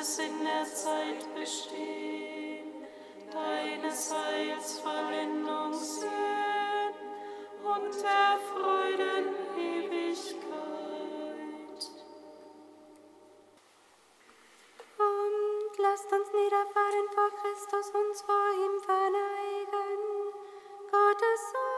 es in der Zeit bestehen, deines Heils Vollendung sehen und der Freuden Ewigkeit. Und lasst uns niederfahren vor Christus und vor ihm verneigen, Gottes Sohn.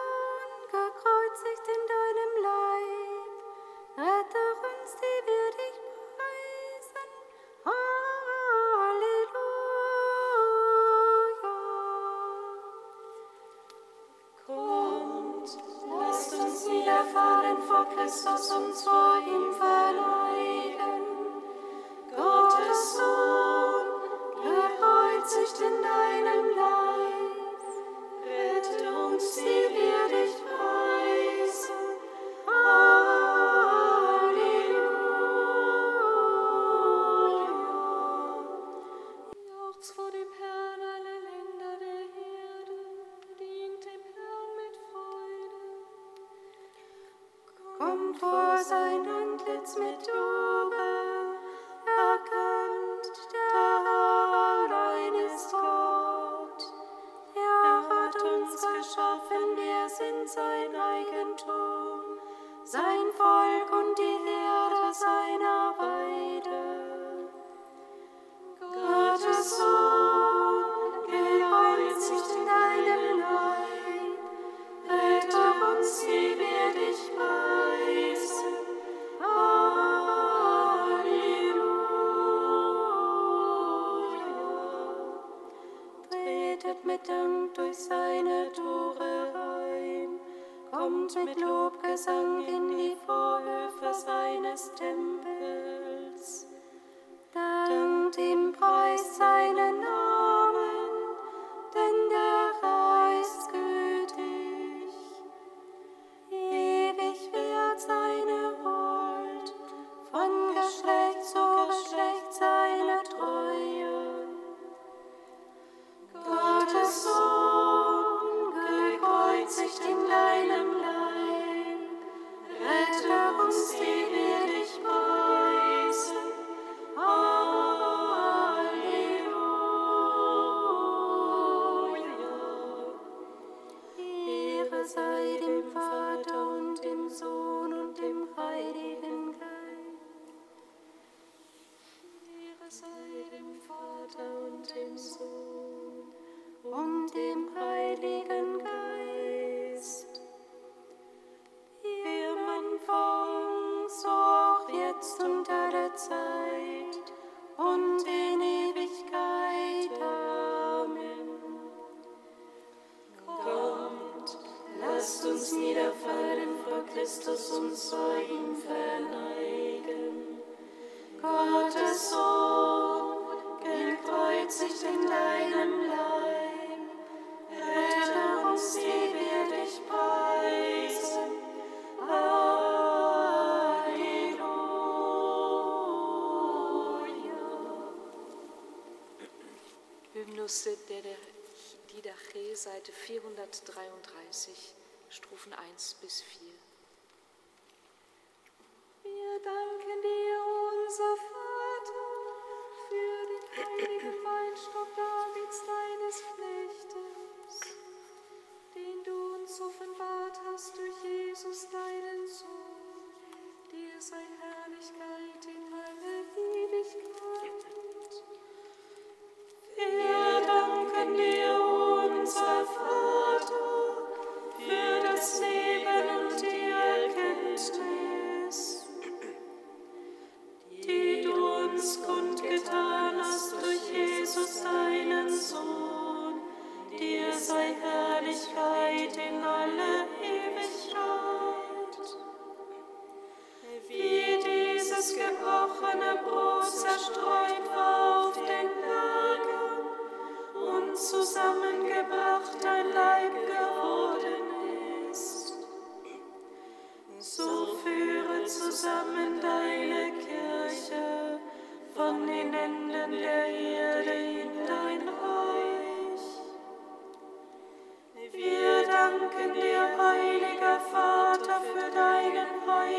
Buße der, der Didache, Seite 433, Strophen 1 bis 4.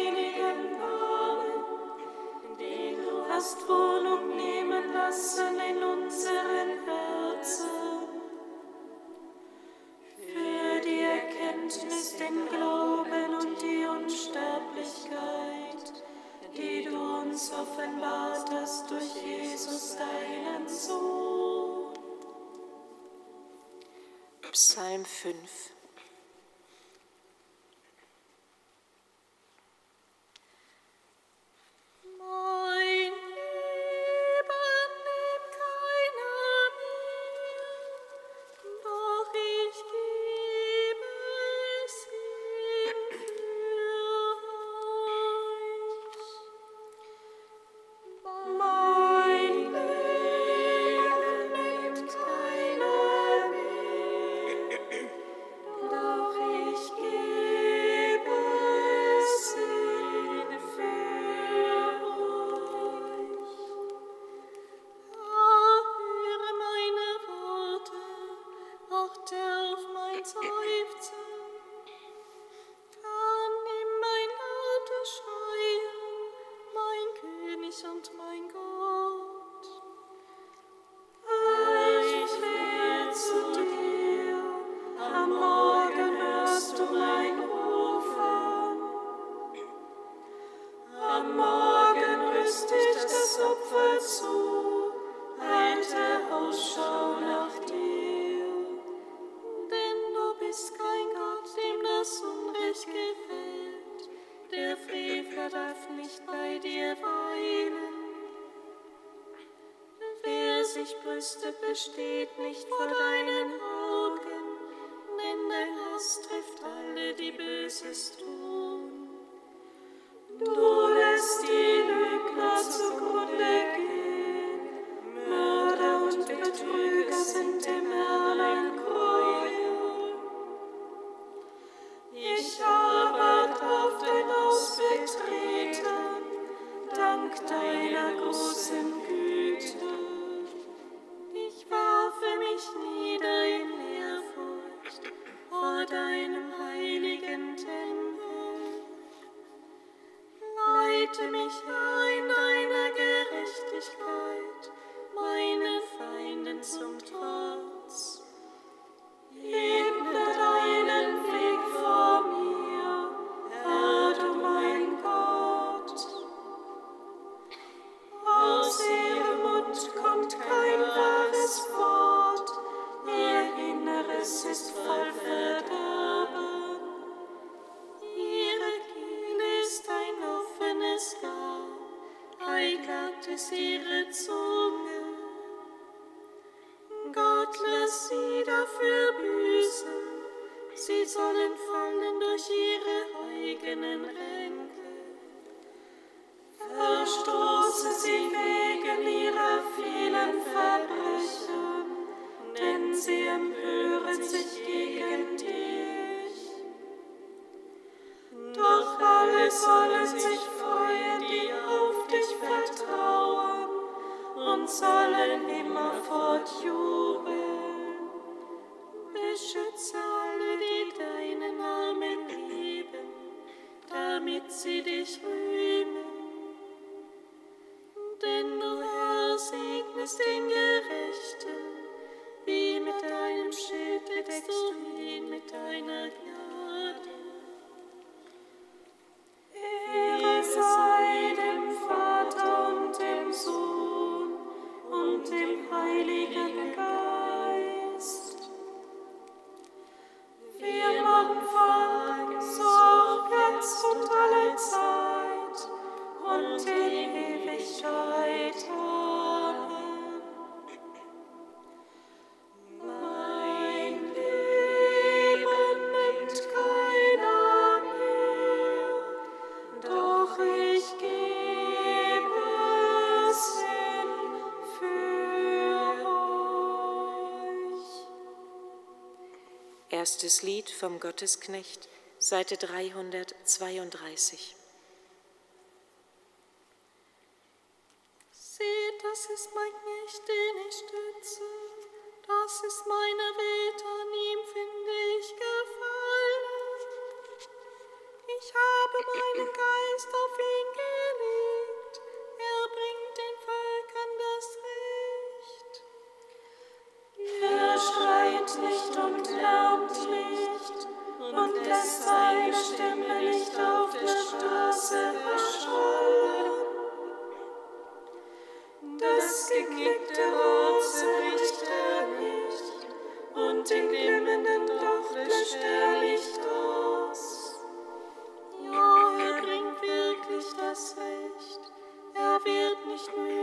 In dem du hast Wohnung nehmen lassen in unserem Herzen. Für die Erkenntnis, den Glauben und die Unsterblichkeit, die du uns offenbartest durch Jesus, deinen Sohn. Psalm 5 besteht nicht vor deinen Augen, denn dein Hass trifft alle, die Böses tun. kommt, to. Sie dich rühmen, denn du Herr segnest den you. Erstes Lied vom Gottesknecht, Seite 332. Seht, das ist mein Knecht, den ich stütze, das ist meine Welt, an ihm finde ich Gefallen. Ich habe meinen Geist auf ihn gelegt, nicht und lärmt nicht, und lässt seine Stimme nicht auf der Straße erschallen. Das gekickte Rohr zerbricht er nicht, und den glimmenden Loch löscht er nicht aus. Ja, er bringt wirklich das Recht, er wird nicht müde.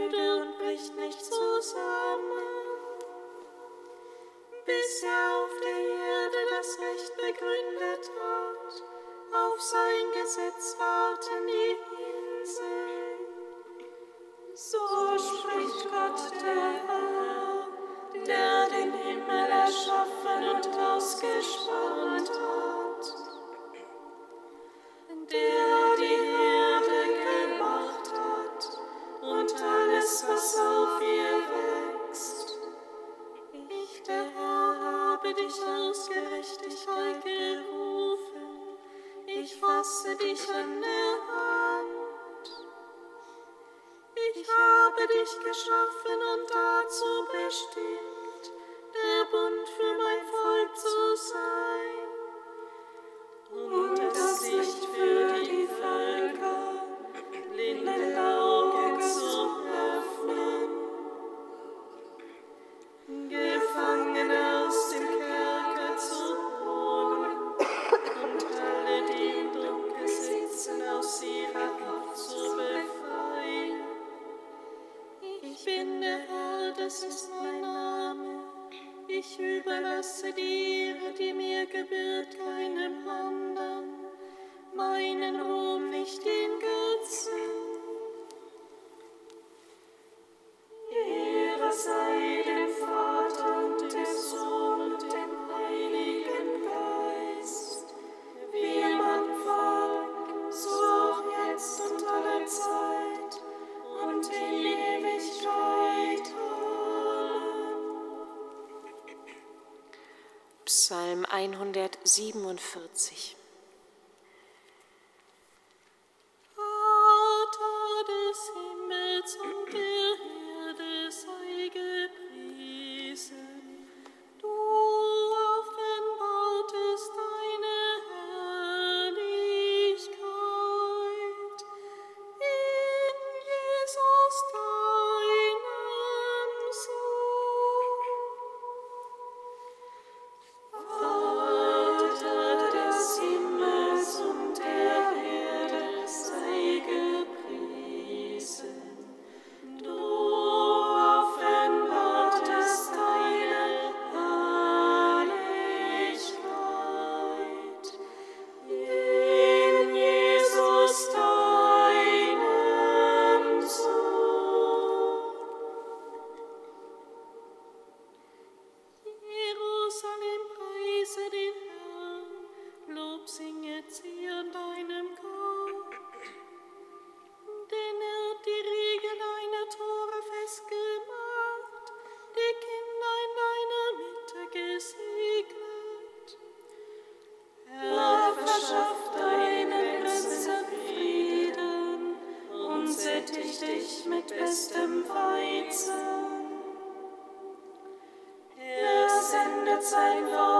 das Recht begründet hat, auf sein Gesetz warten die Inseln. So spricht Gott der Herr, der den Himmel erschaffen und ausgespannt hat. 47. time for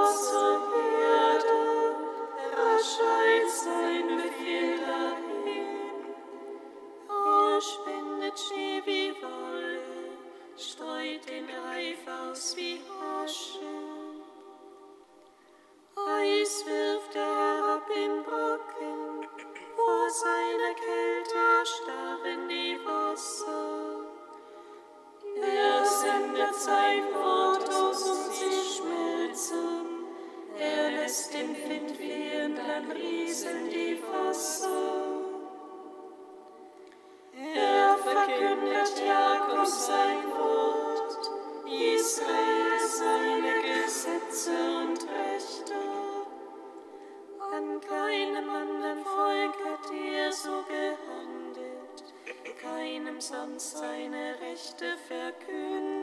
verkündet Jakob sein Wort, Israel seine Gesetze und Rechte. An keinem anderen Volk hat er so gehandelt, keinem sonst seine Rechte verkündet.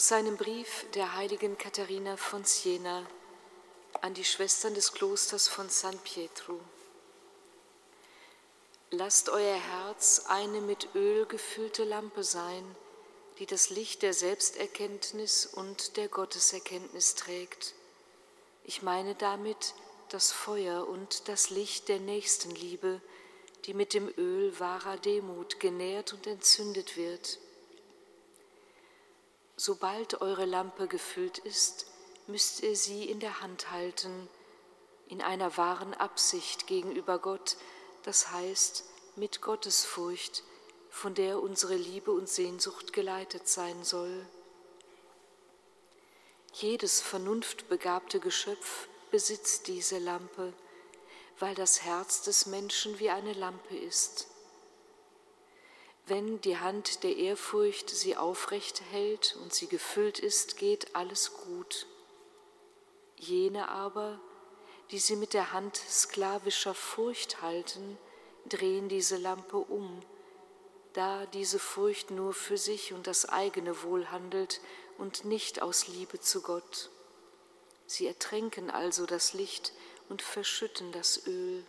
Seinem Brief der heiligen Katharina von Siena an die Schwestern des Klosters von San Pietro. Lasst euer Herz eine mit Öl gefüllte Lampe sein, die das Licht der Selbsterkenntnis und der Gotteserkenntnis trägt. Ich meine damit das Feuer und das Licht der Nächstenliebe, die mit dem Öl wahrer Demut genährt und entzündet wird. Sobald eure Lampe gefüllt ist, müsst ihr sie in der Hand halten, in einer wahren Absicht gegenüber Gott, das heißt mit Gottesfurcht, von der unsere Liebe und Sehnsucht geleitet sein soll. Jedes vernunftbegabte Geschöpf besitzt diese Lampe, weil das Herz des Menschen wie eine Lampe ist. Wenn die Hand der Ehrfurcht sie aufrecht hält und sie gefüllt ist, geht alles gut. Jene aber, die sie mit der Hand sklavischer Furcht halten, drehen diese Lampe um, da diese Furcht nur für sich und das eigene Wohl handelt und nicht aus Liebe zu Gott. Sie ertränken also das Licht und verschütten das Öl.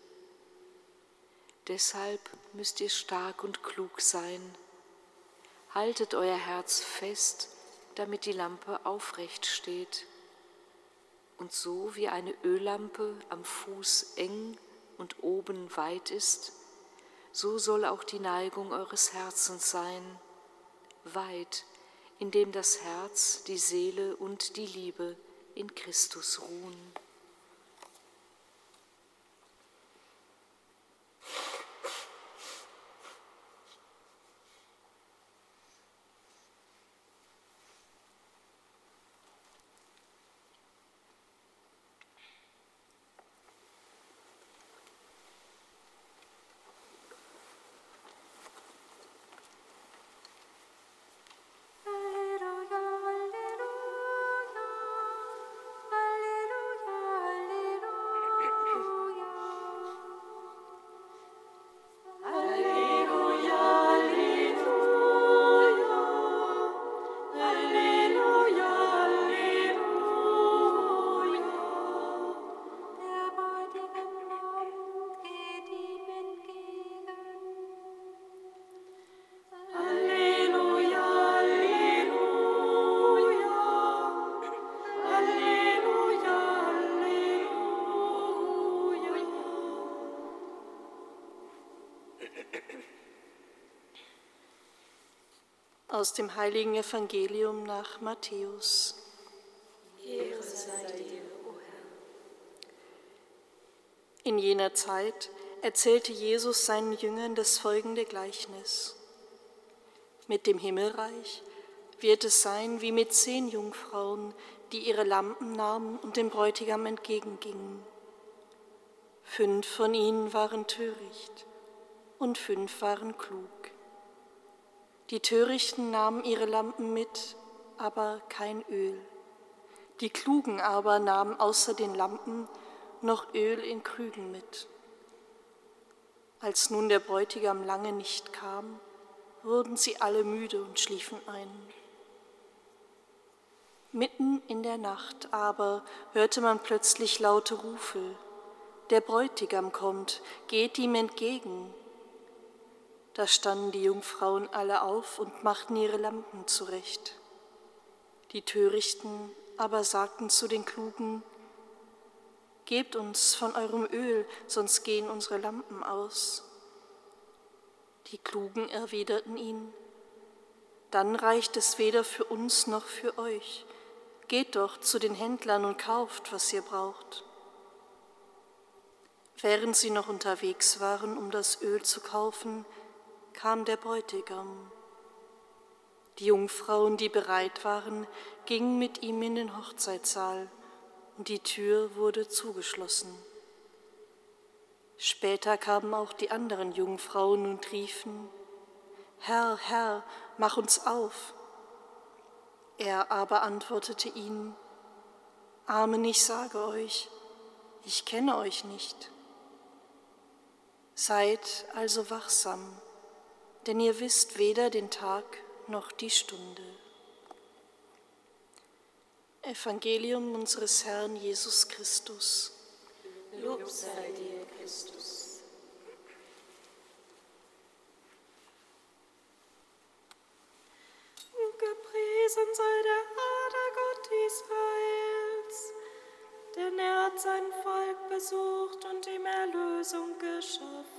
Deshalb müsst ihr stark und klug sein. Haltet euer Herz fest, damit die Lampe aufrecht steht. Und so wie eine Öllampe am Fuß eng und oben weit ist, so soll auch die Neigung eures Herzens sein, weit, indem das Herz, die Seele und die Liebe in Christus ruhen. Aus dem heiligen Evangelium nach Matthäus. Ehre sei dir, o Herr. In jener Zeit erzählte Jesus seinen Jüngern das folgende Gleichnis. Mit dem Himmelreich wird es sein wie mit zehn Jungfrauen, die ihre Lampen nahmen und dem Bräutigam entgegengingen. Fünf von ihnen waren töricht und fünf waren klug. Die Törichten nahmen ihre Lampen mit, aber kein Öl. Die Klugen aber nahmen außer den Lampen noch Öl in Krügen mit. Als nun der Bräutigam lange nicht kam, wurden sie alle müde und schliefen ein. Mitten in der Nacht aber hörte man plötzlich laute Rufe. Der Bräutigam kommt, geht ihm entgegen. Da standen die Jungfrauen alle auf und machten ihre Lampen zurecht. Die Törichten aber sagten zu den Klugen, Gebt uns von eurem Öl, sonst gehen unsere Lampen aus. Die Klugen erwiderten ihn, Dann reicht es weder für uns noch für euch. Geht doch zu den Händlern und kauft, was ihr braucht. Während sie noch unterwegs waren, um das Öl zu kaufen, kam der Bräutigam. Die Jungfrauen, die bereit waren, gingen mit ihm in den Hochzeitssaal und die Tür wurde zugeschlossen. Später kamen auch die anderen Jungfrauen und riefen, Herr, Herr, mach uns auf. Er aber antwortete ihnen, Amen, ich sage euch, ich kenne euch nicht. Seid also wachsam denn ihr wisst weder den Tag noch die Stunde. Evangelium unseres Herrn Jesus Christus. Lob sei dir, Christus. Und gepriesen sei der Vater Gott Israels, denn er hat sein Volk besucht und ihm Erlösung geschaffen.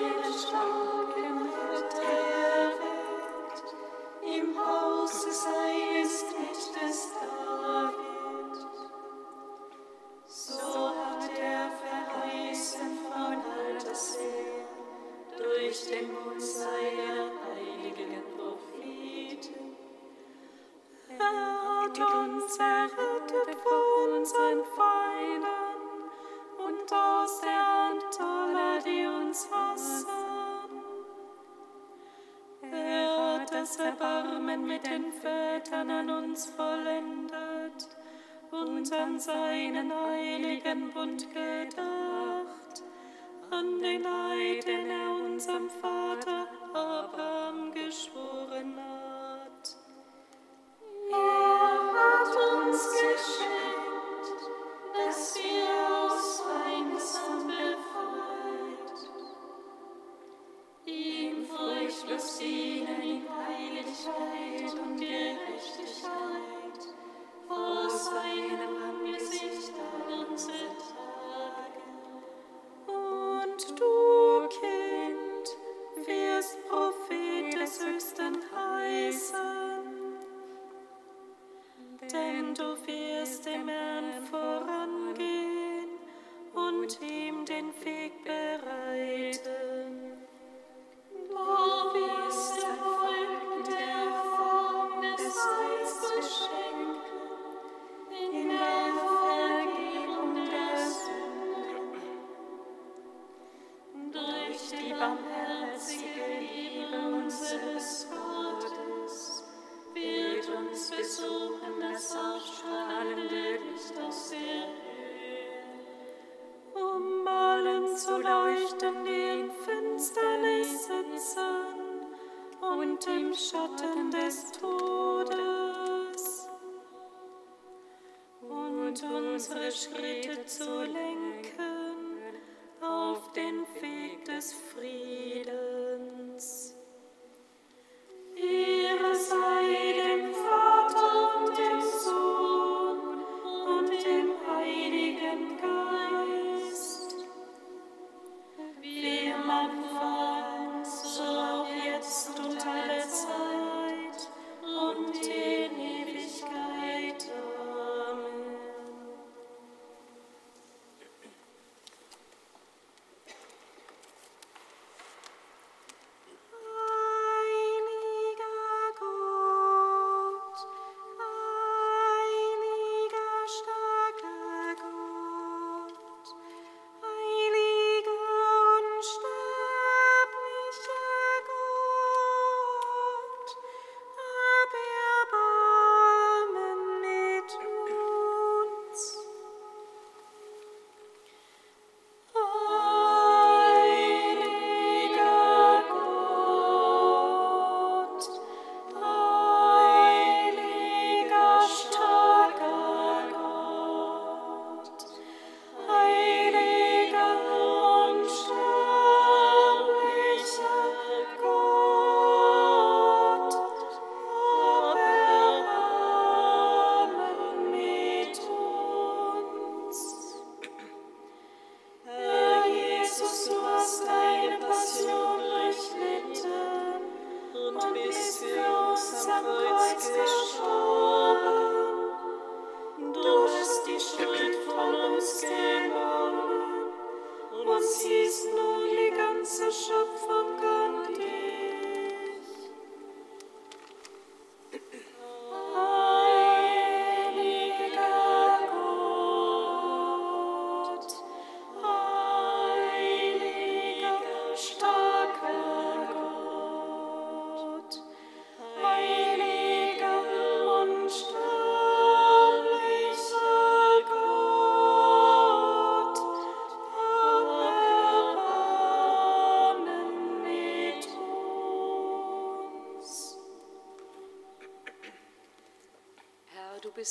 unsere Schritte zu lenken.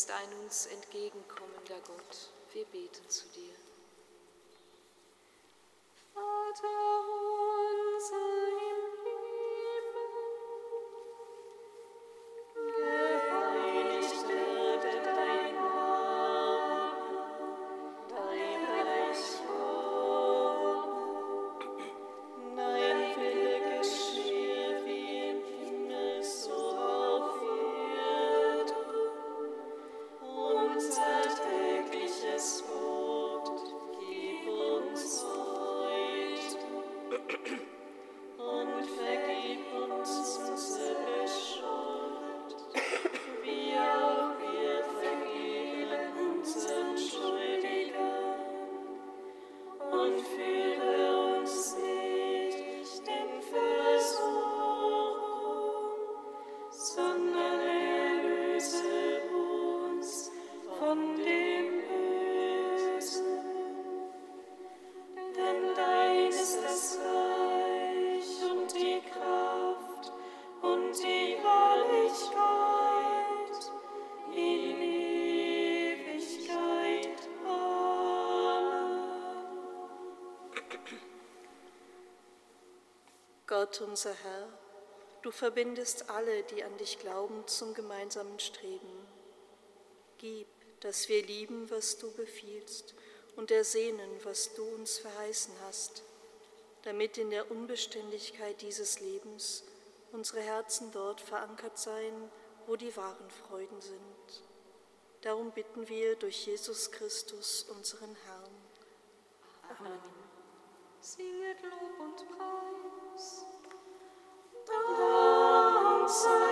Bist ein uns entgegenkommender Gott. Wir beten zu dir. Gott unser Herr, du verbindest alle, die an dich glauben, zum gemeinsamen Streben. Gib, dass wir lieben, was du befiehlst, und ersehnen, was du uns verheißen hast, damit in der Unbeständigkeit dieses Lebens unsere Herzen dort verankert seien, wo die wahren Freuden sind. Darum bitten wir durch Jesus Christus, unseren Herrn. Singet Lob und Preis. sun.